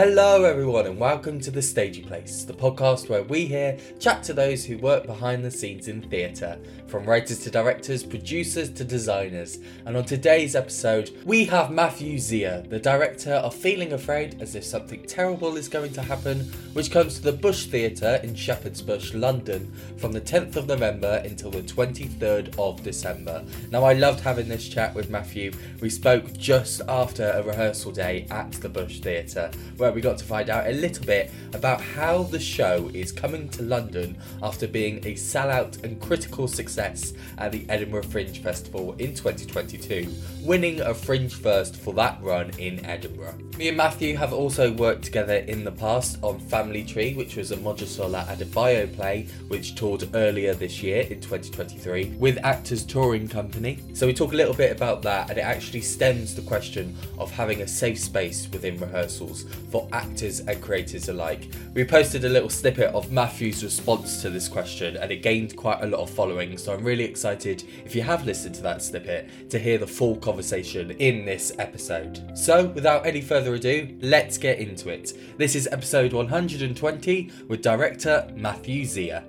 Hello, everyone, and welcome to The Stagey Place, the podcast where we here chat to those who work behind the scenes in theatre, from writers to directors, producers to designers. And on today's episode, we have Matthew Xia, the director of Feeling Afraid as if something terrible is going to happen, which comes to the Bush Theatre in Shepherd's Bush, London, from the 10th of November until the 23rd of December. Now, I loved having this chat with Matthew. We spoke just after a rehearsal day at the Bush Theatre where we got to find out a little bit about how the show is coming to London after being a sellout and critical success at the Edinburgh Fringe Festival in 2022, winning a Fringe first for that run in Edinburgh. Me and Matthew have also worked together in the past on Family Tree, which was a Mojisola Adebayo play which toured earlier this year in 2023 with Actors Touring Company. So we talk a little bit about that and it actually stems the question of having a safe space within rehearsals for actors and creators alike. We posted a little snippet of Matthew's response to this question and it gained quite a lot of following, so I'm really excited if you have listened to that snippet to hear the full conversation in this episode. So, without any further ado, let's get into it. This is episode 120 with director Matthew Xia.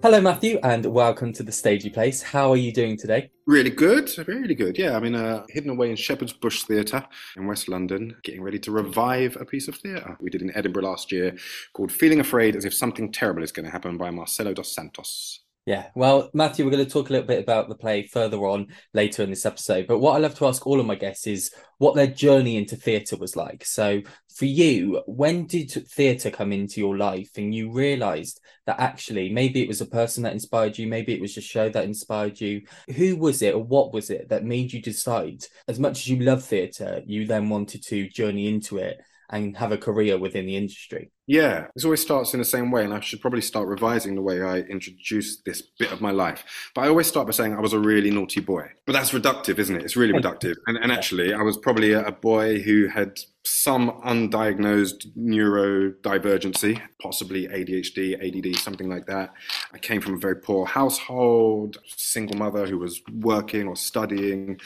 Hello, Matthew, and welcome to the Stagey Place. How are you doing today? Really good, really good. Yeah, I mean, uh, hidden away in Shepherd's Bush Theatre in West London, getting ready to revive a piece of theatre we did in Edinburgh last year called Feeling Afraid as if Something Terrible is going to Happen by Marcelo dos Santos. Yeah, well, Matthew, we're going to talk a little bit about the play further on later in this episode. But what I love to ask all of my guests is what their journey into theatre was like. So, for you, when did theatre come into your life and you realised that actually maybe it was a person that inspired you, maybe it was a show that inspired you? Who was it or what was it that made you decide, as much as you love theatre, you then wanted to journey into it and have a career within the industry? Yeah, this always starts in the same way, and I should probably start revising the way I introduce this bit of my life. But I always start by saying I was a really naughty boy. But that's reductive, isn't it? It's really reductive. And, and actually, I was probably a, a boy who had some undiagnosed neurodivergency, possibly ADHD, ADD, something like that. I came from a very poor household, single mother who was working or studying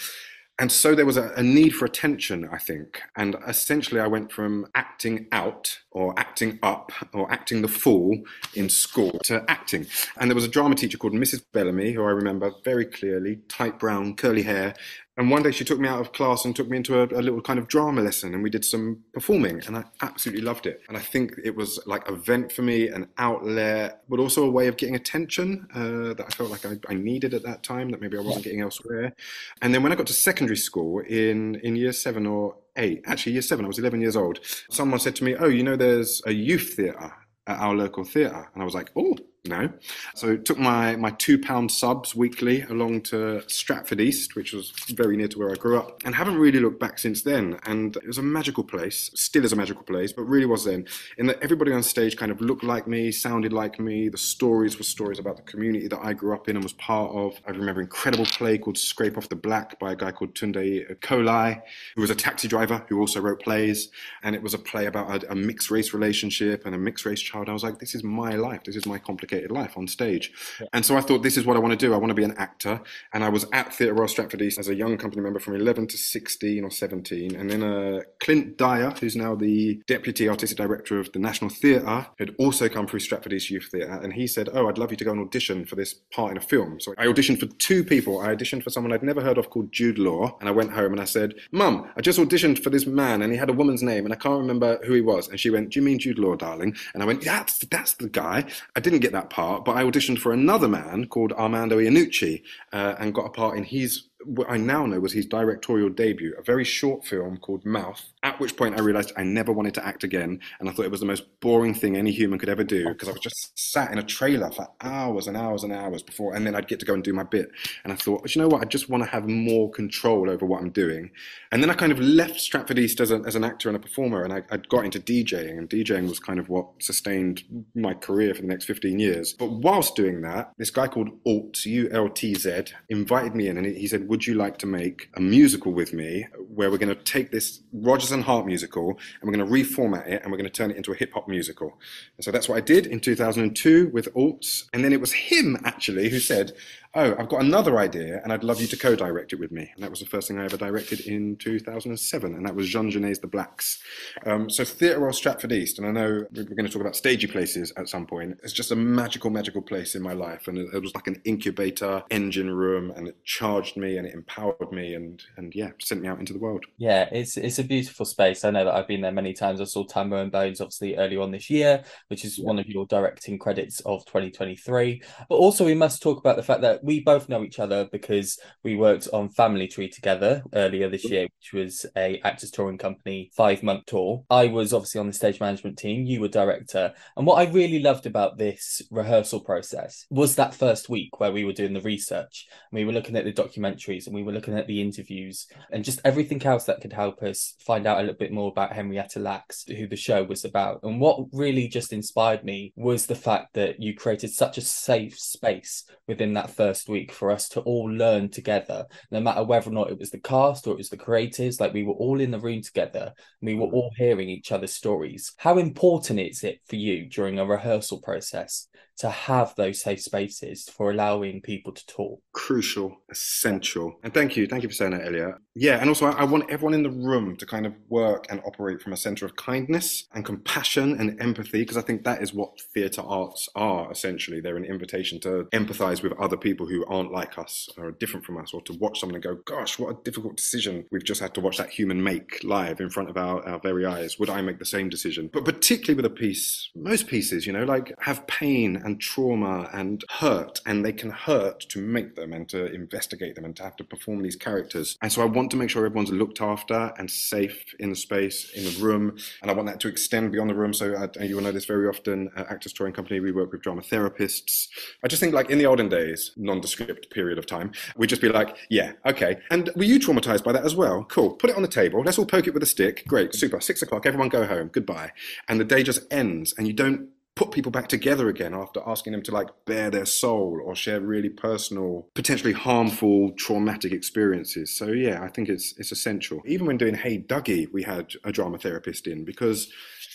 and so there was a, a, need for attention, I think. And essentially, I went from acting out or acting up or acting the fool in school to acting. And there was a drama teacher called Mrs. Bellamy, who I remember very clearly, tight brown, curly hair, and one day she took me out of class and took me into a, a, little kind of drama lesson, and we did some performing, and I absolutely loved it. And I think it was like a vent for me, an outlet, but also a way of getting attention uh, that I felt like I, I, needed at that time that maybe I wasn't getting elsewhere. And then when I got to secondary school in in year seven or eight, actually year seven, I was 11 years old. Someone said to me, "Oh, you know, there's a youth theatre at our local theatre," and I was like, "Oh." No. So took my, my two pound subs weekly along to Stratford East, which was very near to where I grew up, and haven't really looked back since then. And it was a magical place, still is a magical place, but really was then, in that everybody on stage kind of looked like me, sounded like me. The stories were stories about the community that I grew up in and was part of. I remember an incredible play called Scrape Off the Black by a guy called Tunde Ikoli, who was a taxi driver who also wrote plays. And it was a play about a, a mixed race relationship and a mixed race child. I was like, this is my life. This is my complicated complicated life on stage. Yeah. And so I thought, this is what I want to do. I want to be an actor. And I was at Theatre Royal Stratford East as a young company member from 11 to 16 or 17. And then uh, Clint Dyer, who's now the Deputy Artistic Director of the National Theatre, had also come through Stratford East Youth Theatre. And he said, oh, I'd love you to go and audition for this part in a film. So I auditioned for two people. I auditioned for someone I'd never heard of called Jude Law. And I went home and I said, Mum, I just auditioned for this man and he had a woman's name and I can't remember who he was. And she went, Do you mean Jude Law, darling? And I went, That's, that's the guy. I didn't get that that part, but I auditioned for another man called Armando Iannucci uh, and got a part in his what I now know was his directorial debut, a very short film called Mouth, at which point I realized I never wanted to act again. And I thought it was the most boring thing any human could ever do because I was just sat in a trailer for hours and hours and hours before, and then I'd get to go and do my bit. And I thought, you know what? I just want to have more control over what I'm doing. And then I kind of left Stratford East as, a, as an actor and a performer, and I, I got into DJing, and DJing was kind of what sustained my career for the next 15 years. But whilst doing that, this guy called Ultz, U L T Z, invited me in, and he said, Would you like to make a musical with me where we're going to take this Rodgers and Hart musical and we're going to reformat it and we're going to turn it into a hip hop musical. And so that's what I did in 2002 with Ultz. And then it was him actually who said, oh, I've got another idea and I'd love you to co direct it with me. And that was the first thing I ever directed in 2007. And that was Jean Genet's The Blacks. Um, so, Theatre Royal Stratford East, and I know we're going to talk about stagey places at some point. It's just a magical, magical place in my life. And it, was like an incubator engine room and it charged me and it empowered me and, and yeah, sent me out into the world. Yeah, it's, it's a beautiful space. I know that I've been there many times. I saw Tambo and Bones obviously early on this year, which is yeah. one of your directing credits of 2023. But also, we must talk about the fact that we both know each other because we worked on Family Tree together earlier this year, which was a actors touring company five month tour. I was obviously on the stage management team. You were director, and what I really loved about this rehearsal process was that first week where we were doing the research. We were looking at the documentaries and we were looking at the interviews and just everything else that could help us find out a little bit more about Henrietta Lacks, who the show was about. And what really just inspired me was the fact that you created such a safe space within that first week for us to all learn together, no matter whether or not it was the cast or it was the creators. Like we were all in the room together and we were mm. all hearing each other's stories. How important is it for you during a rehearsal process to have those safe spaces for allowing people to talk. Crucial, essential. And thank you. Thank you for saying that, Eliott. Yeah. And also, I want everyone in the room to kind of work and operate from a center of kindness and compassion and empathy, because I think that is what theatre arts are essentially. They're an invitation to empathize with other people who aren't like us or are different from us, or to watch someone and go, gosh, what a difficult decision we've just had to watch that human make live in front of our, our very eyes. Would I make the same decision? But particularly with a piece, most pieces, you know, like have pain and trauma and hurt, and they can hurt to make them and to investigate them and to have to perform these characters. And so I want to make sure everyone's looked after and safe in the space, in the room, and I want that to extend beyond the room. So I, you will know this very often. At Actors Touring Company, we work with drama therapists. I just think, like in the olden days, nondescript period of time, we'd just be like, yeah, okay. And were you traumatized by that as well? Cool. Put it on the table. Let's all poke it with a stick. Great, super. Six o'clock. Everyone go home. Goodbye. And the day just ends, and you don't put people back together again after asking them to like bare their soul or share really personal potentially harmful traumatic experiences. So yeah i think it's it's essential. Even when doing hey Duggee we had a drama therapist in because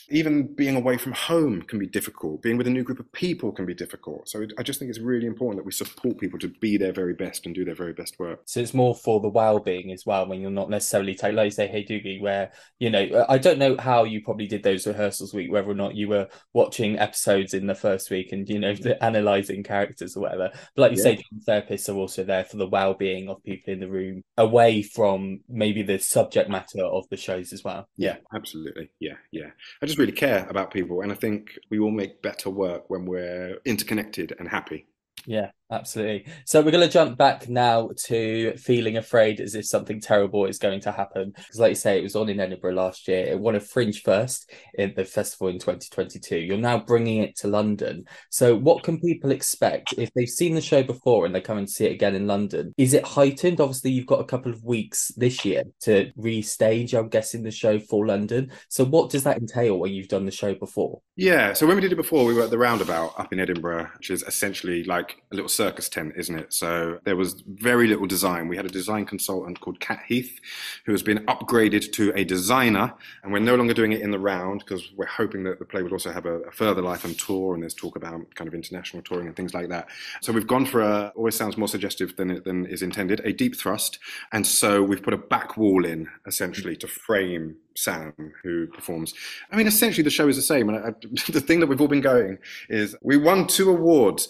even being away from home can be difficult. Being with a new group of people can be difficult. So I just think it's really important that we support people to be their very best and do their very best work. So it's more for the well-being as well when you're not necessarily take, like you say, hey Duggee, where you know I don't know how you probably did those rehearsals week, whether or not you were watching episodes in the first week and you know analyzing characters or whatever. But like you yeah. say, therapists are also there for the well-being of people in the room, away from maybe the subject matter of the shows as well. Yeah, absolutely. Yeah, yeah. I just really care about people, and I think we all make better work when we're interconnected and happy. Yeah, absolutely. So we're going to jump back now to feeling afraid as if something terrible is going to happen. Because, like you say, it was on in Edinburgh last year. It won a Fringe first in the festival in 2022. You're now bringing it to London. So, what can people expect if they've seen the show before and they come and see it again in London? Is it heightened? Obviously, you've got a couple of weeks this year to restage, I'm guessing, the show for London. So, what does that entail when you've done the show before? Yeah. So, when we did it before, we were at the Roundabout up in Edinburgh, which is essentially like a little circus tent, isn't it? So there was very little design. We had a design consultant called Kat Heath, who has been upgraded to a designer, and we're no longer doing it in the round because we're hoping that the play would also have a, a, further life and tour, and there's talk about kind of international touring and things like that. So we've gone for a always sounds more suggestive than than is intended, a deep thrust, and so we've put a back wall in essentially to frame Sam, who performs. I mean, essentially, the show is the same. And I, the thing that we've all been going is we won two awards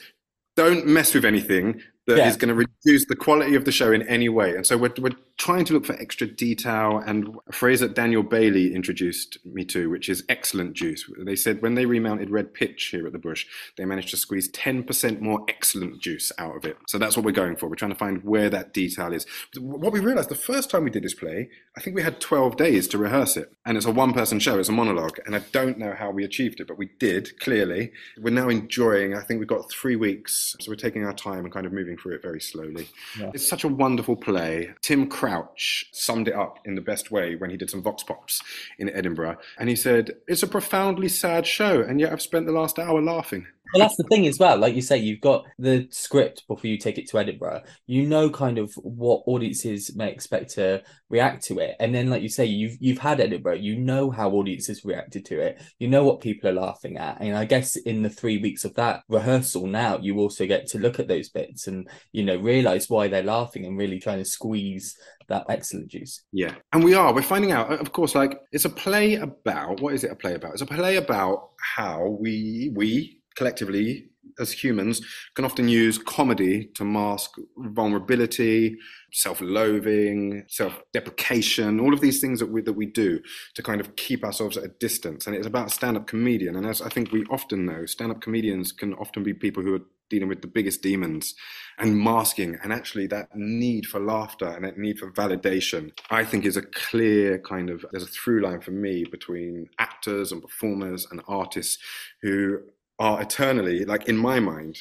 don't mess with anything that yeah. is going to reduce the quality of the show in any way. And so we're, we're trying to look for extra detail and a phrase that Daniel Bailey introduced me to, which is excellent juice. They said when they remounted Red Pitch here at the Bush, they managed to squeeze 10% more excellent juice out of it. So that's what we're going for. We're trying to find where that detail is. What we realized the first time we did this play, I think we had 12 days to rehearse it. And it's a one person show, it's a monologue. And I don't know how we achieved it, but we did clearly. We're now enjoying, I think we've got three weeks. So we're taking our time and kind of moving through it very slowly. Yeah. It's such a wonderful play. Tim Crouch summed it up in the best way when he did some Vox Pops in Edinburgh. And he said, It's a profoundly sad show, and yet I've spent the last hour laughing. Well, that's the thing as well. Like you say, you've got the script before you take it to Edinburgh. You know kind of what audiences may expect to react to it, and then, like you say, you've you've had Edinburgh. You know how audiences reacted to it. You know what people are laughing at, and I guess in the three weeks of that rehearsal, now you also get to look at those bits and you know realize why they're laughing and really trying to squeeze that excellent juice. Yeah, and we are. We're finding out. Of course, like it's a play about what is it? A play about? It's a play about how we we collectively as humans can often use comedy to mask vulnerability, self-loathing, self-deprecation, all of these things that we that we do to kind of keep ourselves at a distance. And it's about stand-up comedian. And as I think we often know, stand-up comedians can often be people who are dealing with the biggest demons and masking and actually that need for laughter and that need for validation i think is a clear kind of there's a through line for me between actors and performers and artists who are eternally like in my mind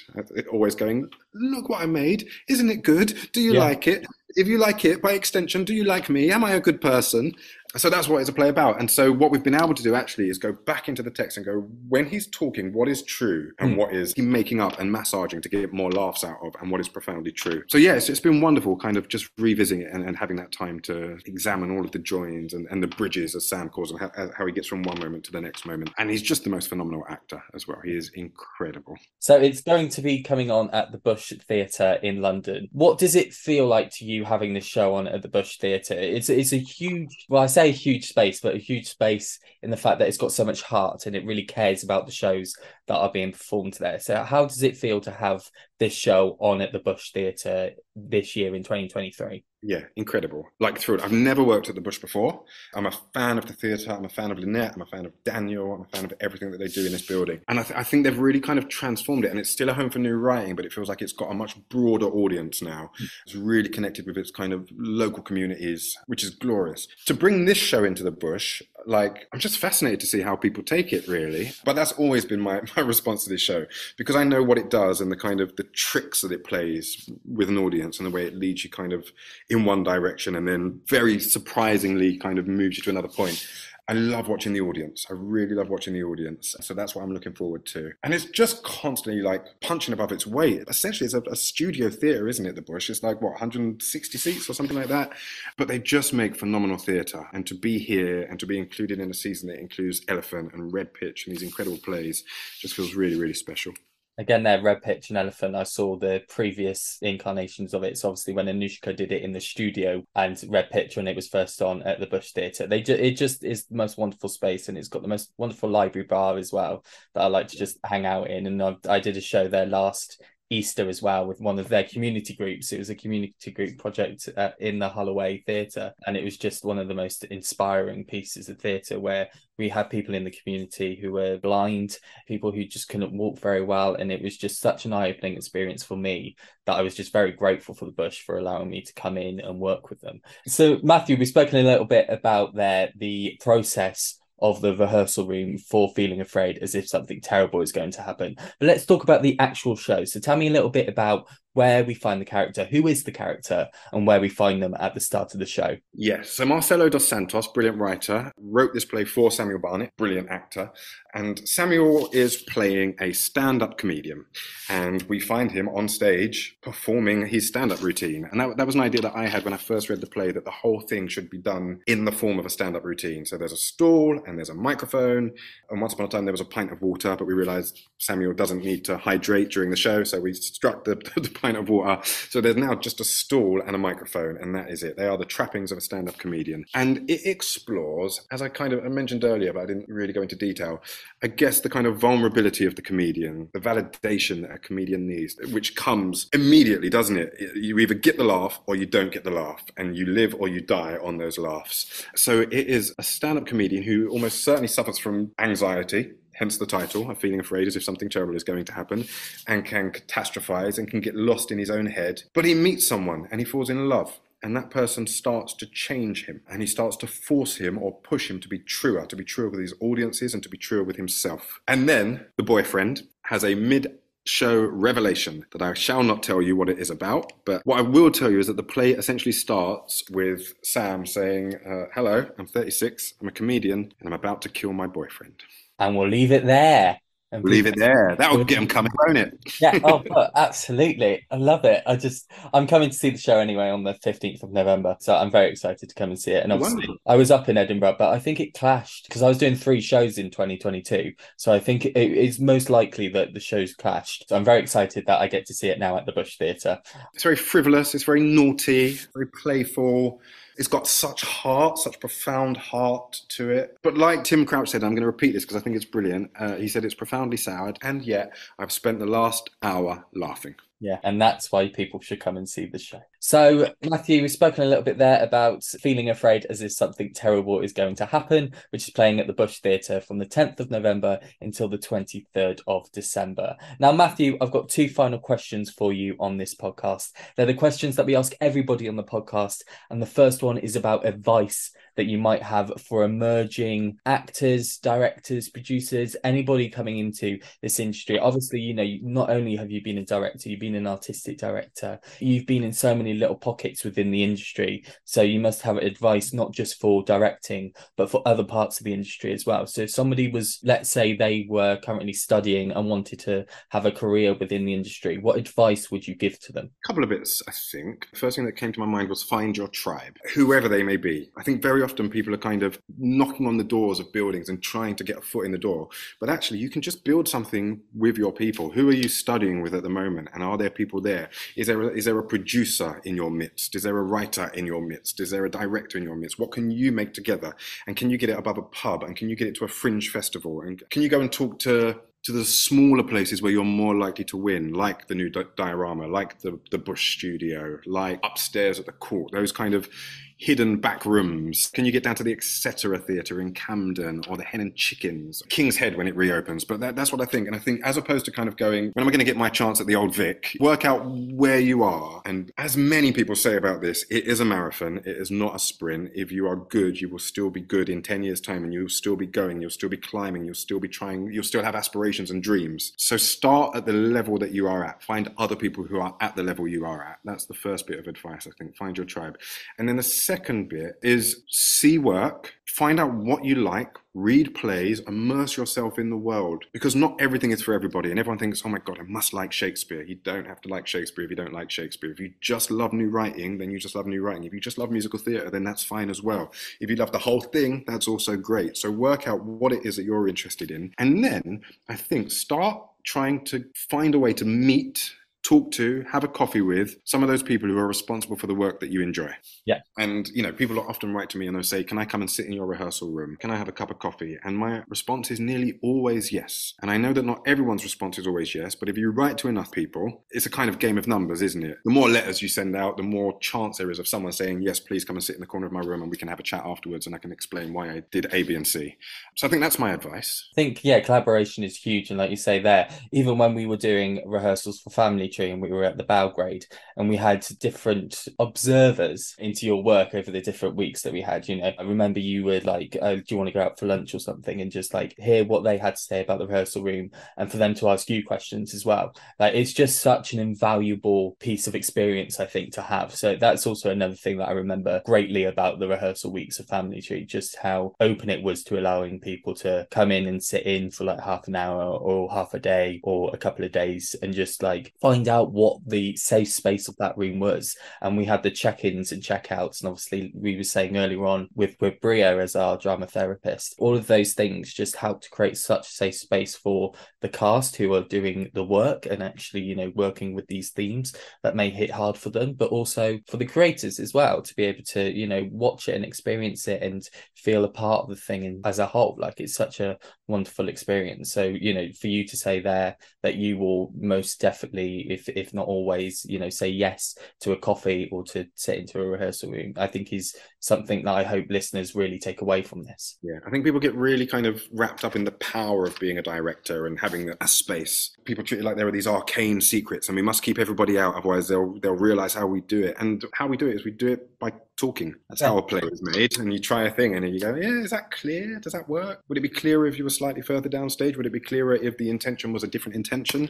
always going look what i made. Isn't it good? Do you yeah. like it? If you like it by extension do you like me? Am i a good person so that's what it's a play about. And so what we've been able to do actually is go back into the text and go, when he's talking, what is true and mm. what is he making up and massaging to get more laughs out of and what is profoundly true. So yes, it's been wonderful kind of just revisiting it and, and having that time to examine all of the joins and, and the bridges as Sam calls them, how, how he gets from one moment to the next moment. And he's just the most phenomenal actor as well. He is incredible. So it's going to be coming on at the Bush Theatre in London. What does it feel like to you having this show on at the Bush Theatre? It's, it's a huge, well, I say a huge space, but a huge space in the fact that it's got so much heart and it really cares about the shows that are being performed there. So, how does it feel to have this show on at the Bush Theatre this year in 2023? Yeah, incredible. Like through it. I've never worked at the Bush before. I'm a fan of the theatre. I'm a fan of Lynette. I'm a fan of Daniel. I'm a fan of everything that they do in this building. And I, th- I, think they've really kind of transformed it. And it's still a home for new writing, but it feels like it's got a much broader audience now. It's really connected with its kind of local communities, which is glorious. To bring this show into the Bush, like, I'm just fascinated to see how people take it, really. But that's always been my, my response to this show because I know what it does and the kind of the tricks that it plays with an audience and the way it leads you kind of in one direction and then very surprisingly kind of moves you to another point. I love watching the audience. I really love watching the audience. So that's what I'm looking forward to. And it's just constantly like punching above its weight. Essentially, it's a, a studio theatre, isn't it? The Bush. It's like, what, 160 seats or something like that? But they just make phenomenal theatre. And to be here and to be included in a season that includes Elephant and Red Pitch and these incredible plays just feels really, really special again there red pitch and elephant i saw the previous incarnations of it. So obviously when Anoushka did it in the studio and red pitch when it was first on at the bush theatre. They ju- it just is the most wonderful space and it's got the most wonderful library bar as well that i like to just hang out in. And I, I did a show there last Easter as well with one of their community groups. It was a community group project uh, in the Holloway Theatre, and it was just one of the most inspiring pieces of theatre where we had people in the community who were blind, people who just couldn't walk very well, and it was just such an eye-opening experience for me that I was just very grateful for the Bush for allowing me to come in and work with them. So, Matthew, we've spoken a little bit about there the process of the rehearsal room for feeling afraid as if something terrible is going to happen. But let's talk about the actual show. So tell me a little bit about where we find the character, who is the character, and where we find them at the start of the show. Yes, so Marcelo dos Santos, brilliant writer, wrote this play for Samuel Barnett, brilliant actor. And Samuel is playing a stand up comedian. And we find him on stage performing his stand up routine. And that, that was an idea that I had when I first read the play that the whole thing should be done in the form of a stand up routine. So there's a stool and there's a microphone. And once upon a time, there was a pint of water, but we realized Samuel doesn't need to hydrate during the show. So we struck the, the pint of water. So there's now just a stool and a microphone, and that is it. They are the trappings of a stand up comedian. And it explores, as I kind of mentioned earlier, but I didn't really go into detail, I guess the kind of vulnerability of the comedian, the validation that a comedian needs, which comes immediately, doesn't it? You either get the laugh or you don't get the laugh, and you live or you die on those laughs. So it is a stand up comedian who almost certainly suffers from anxiety hence the title, A feeling afraid as if something terrible is going to happen, and can catastrophize and can get lost in his own head. But he meets someone and he falls in love. And that person starts to change him and he starts to force him or push him to be truer, to be truer with his audiences and to be truer with himself. And then the boyfriend has a mid show revelation that I shall not tell you what it is about. But what I will tell you is that the play essentially starts with Sam saying, uh, Hello, I'm 36, I'm a comedian, and I'm about to kill my boyfriend and we'll leave it there And Leave it there. That would get them coming, won't it? yeah, oh, absolutely. I love it. I just, I'm coming to see the show anyway on the 15th of November. So I'm very excited to come and see it. And obviously, Wonderful. I was up in Edinburgh, but I think it clashed because I was doing three shows in 2022. So I think it is most likely that the shows clashed. So I'm very excited that I get to see it now at the Bush Theatre. It's very frivolous, it's very naughty, very playful. It's got such heart, such profound heart to it. But like Tim Crouch said, I'm going to repeat this because I think it's brilliant. Uh, he said it's profoundly sad, and yet I've spent the last hour laughing. Yeah, and that's why people should come and see the show. So, Matthew, we've spoken a little bit there about feeling afraid as if something terrible is going to happen, which is playing at the Bush Theatre from the 10th of November until the 23rd of December. Now, Matthew, I've got two final questions for you on this podcast. They're the questions that we ask everybody on the podcast. And the first one is about advice that you might have for emerging actors, directors, producers, anybody coming into this industry? Obviously, you know, not only have you been a director, you've been an artistic director, you've been in so many little pockets within the industry. So you must have advice not just for directing, but for other parts of the industry as well. So if somebody was, let's say, they were currently studying and wanted to have a career within the industry, what advice would you give to them? A couple of bits, I think. The first thing that came to my mind was find your tribe, whoever they may be. I think very often people are kind of knocking on the doors of buildings and trying to get a foot in the door. But actually, you can just build something with your people. Who are you studying with at the moment? And are there people there? Is there a, is there a producer in your midst? Is there a writer in your midst? Is there a director in your midst? What can you make together? And can you get it above a pub? And can you get it to a fringe festival? And can you go and talk to to the smaller places where you're more likely to win, like the new diorama, like the the Bush Studio, like upstairs at the court. Those kind of hidden back rooms? Can you get down to the Etc. Theatre in Camden or the Hen and Chickens, King's Head when it reopens? But that, that's what I think. And I think as opposed to kind of going, when am I going to get my chance at the Old Vic? Work out where you are. And as many people say about this, it is a marathon. It is not a sprint. If you are good, you will still be good in 10 years' time and you'll still be going. You'll still be climbing. You'll still be trying. You'll still have aspirations and dreams. So start at the level that you are at. Find other people who are at the level you are at. That's the first bit of advice, I think. Find your tribe. And then the second bit is see work, find out what you like, read plays, immerse yourself in the world. Because not everything is for everybody. And everyone thinks, oh my God, I must like Shakespeare. You don't have to like Shakespeare if you don't like Shakespeare. If you just love new writing, then you just love new writing. If you just love musical theatre, then that's fine as well. If you love the whole thing, that's also great. So work out what it is that you're interested in. And then I think start trying to find a way to meet talk to, have a coffee with some of those people who are responsible for the work that you enjoy. Yeah. And, you know, people often write to me and they'll say, Can I come and sit in your rehearsal room? Can I have a cup of coffee? And my response is nearly always yes. And I know that not everyone's response is always yes, but if you write to enough people, it's a kind of game of numbers, isn't it? The more letters you send out, the more chance there is of someone saying, Yes, please come and sit in the corner of my room and we can have a chat afterwards and I can explain why I did A, B, and C. So I think that's my advice. I think, yeah, collaboration is huge. And like you say there, even when we were doing rehearsals for Family And we were at the Belgrade and we had different observers into your work over the different weeks that we had. You know, I remember you were like, oh, do you want to go out for lunch or something? And just like hear what they had to say about the rehearsal room and for them to ask you questions as well. Like it's just such an invaluable piece of experience, I think, to have. So that's also another thing that I remember greatly about the rehearsal weeks of Family Tree, just how open it was to allowing people to come in and sit in for like half an hour or half a day or a couple of days and just like find out what the safe space of that room was. And we had the check-ins and check-outs, and obviously we were saying earlier on with with Bria as our drama therapist, all of those things just help to create such a safe space for the cast who are doing the work and actually, you know, working with these themes that may hit hard for them, but also for the creators as well to be able to, you know, watch it and experience it and feel a part of the thing as a whole. Like it's such a wonderful experience. So, you know, for you to say there that you will most definitely, if if not always, you know, say yes to a coffee or to sit into a rehearsal room, I think is something that I hope listeners really take away from this. Yeah, I think people get really kind of wrapped up in the power of being a director and having a space. People treat it like there are these arcane secrets and we must keep everybody out, otherwise they'll they'll realize how we do it. And how we do it is we do it by talking. That's how a play is made. And you try a thing and then you go, yeah, is that clear? Does that work? Would it be clearer if you were slightly further downstage? Would it be clearer if the intention was a different intention?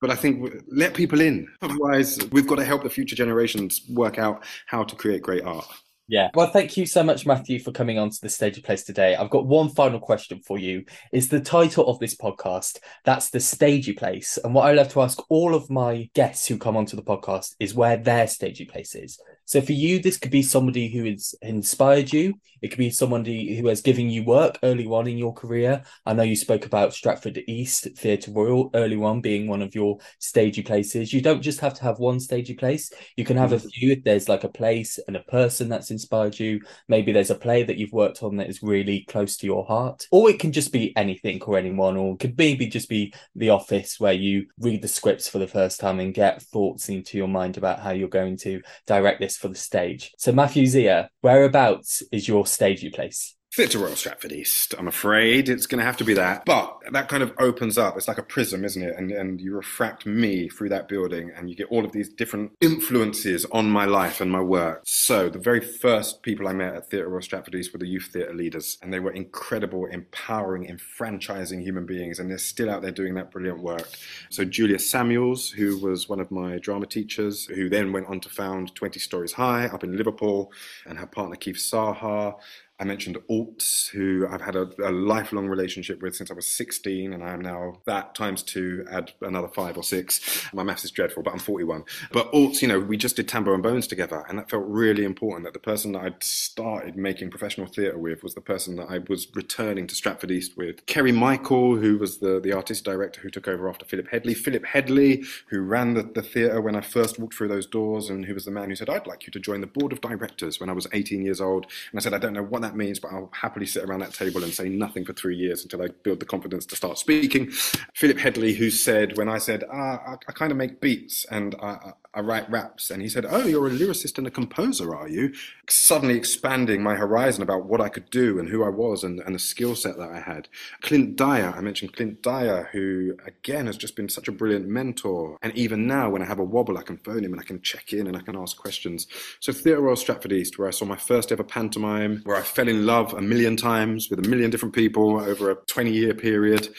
But I think let people in. Otherwise, we've got to help the future generations work out how to create great art. Yeah. Well, thank you so much, Matthew, for coming on to the Stagey Place today. I've got one final question for you. Is the title of this podcast? That's the Stagey Place. And what I love to ask all of my guests who come onto the podcast is where their Stagey Place is. So for you, this could be somebody who has inspired you. It could be somebody who has given you work early on in your career. I know you spoke about Stratford East Theatre Royal early on being one of your stagey places. You don't just have to have one stagey place. You can have a mm-hmm. few if there's like a place and a person that's inspired you. Maybe there's a play that you've worked on that is really close to your heart. Or it can just be anything or anyone, or it could maybe just be the office where you read the scripts for the first time and get thoughts into your mind about how you're going to direct this for the stage. So, Matthew Xia, whereabouts is your stagey place? Theatre Royal Stratford East. I'm afraid it's going to have to be that. But that kind of opens up. It's like a prism, isn't it? And, and you refract me through that building and you get all of these different influences on my life and my work. So the very first people I met at Theatre Royal Stratford East were the youth theatre leaders. And they were incredible, empowering, enfranchising human beings. And they're still out there doing that brilliant work. So Julia Samuels, who was one of my drama teachers, who then went on to found 20 Stories High up in Liverpool, and her partner Keith Saha I mentioned Ultz, who I've had a, a, lifelong relationship with since I was 16, and I am now that times two, add another five or six. My maths is dreadful, but I'm 41. But Ultz, you know, we just did Tambo and Bones together, and that felt really important that the person that I'd started making professional theatre with was the person that I was returning to Stratford East with. Kerry Michael, who was the, the artist director who took over after Philip Headley. Philip Headley, who ran the, the theatre when I first walked through those doors, and who was the man who said, I'd like you to join the board of directors when I was 18 years old. And I said, I don't know what that that means, but I'll happily sit around that table and say nothing for three years until I build the confidence to start speaking. Philip Headley, who said, when I said, ah, I, I kind of make beats and I, I write raps. And he said, Oh, you're a lyricist and a composer, are you? Suddenly expanding my horizon about what I could do and who I was and, and the skill set that I had. Clint Dyer, I mentioned Clint Dyer, who again has just been such a brilliant mentor. And even now, when I have a wobble, I can phone him and I can check in and I can ask questions. So, Theatre Royal Stratford East, where I saw my first ever pantomime, where I fell in love a million times with a million different people over a 20 year period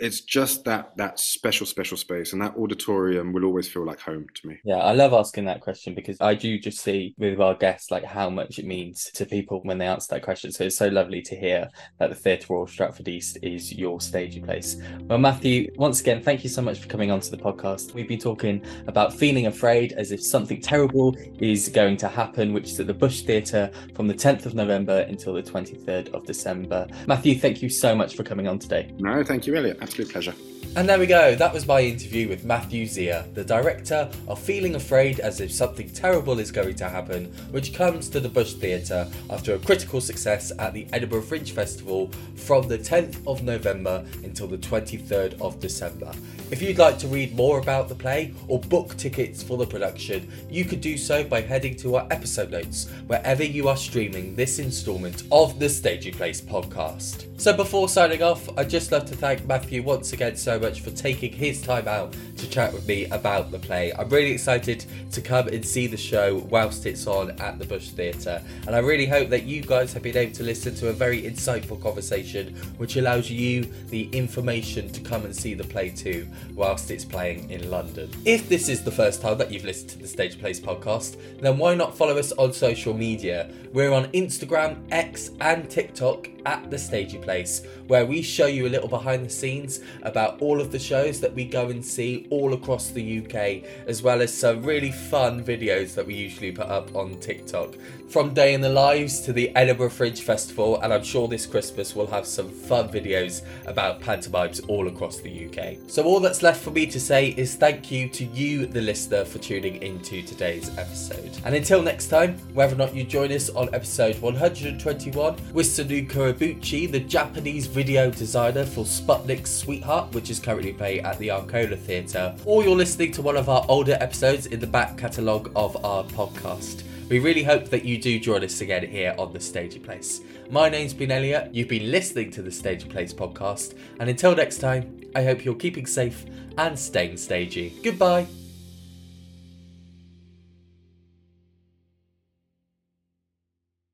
it's just that that special special space and that auditorium will always feel like home to me. Yeah i love asking that question because i do just see with our guests like how much it means to people when they answer that question. So it's so lovely to hear that the theatre royal stratford east is your stagey place. Well matthew once again thank you so much for coming onto the podcast. We've been talking about feeling afraid as if something terrible is going to happen which is at the bush theatre from the 10th of november until the 23rd of december. Matthew thank you so much for coming on today. No thank you Eliott Absolute pleasure. And there we go, that was my interview with Matthew Xia, the director of Feeling Afraid as if Something Terrible is Going to Happen, which comes to the Bush Theatre after a critical success at the Edinburgh Fringe Festival from the 10th of November until the 23rd of December. If you'd like to read more about the play or book tickets for the production, you could do so by heading to our episode notes wherever you are streaming this instalment of the Stagey Place podcast. So before signing off, I'd just love to thank Matthew once again so much for taking his time out to chat with me about the play. I'm really excited to come and see the show whilst it's on at the Bush Theatre, and I really hope that you guys have been able to listen to a very insightful conversation which allows you the information to come and see the play too whilst it's playing in London. If this is the first time that you've listened to the Stage Place podcast, then why not follow us on social media? We're on Instagram, X, and TikTok at the Stagey Place, where we show you a little behind the scenes about all of the shows that we go and see all across the UK, as well as some really fun videos that we usually put up on TikTok. From Day in the Lives to the Edinburgh Fringe Festival, and I'm sure this Christmas we'll have some fun videos about pantomimes all across the UK. So, all that's left for me to say is thank you to you, the listener, for tuning into today's episode. And until next time, whether or not you join us on episode 121 with Sanuka Ibuchi, the Japanese video designer for Sputnik's Sweetheart, which is currently playing at the Arcola Theatre, or you're listening to one of our older episodes in the back catalogue of our podcast. We really hope that you do join us again here on the Stagey Place. My name's been Eliott, you've been listening to the Stagey Place podcast, and until next time, I hope you're keeping safe and staying stagey. Goodbye.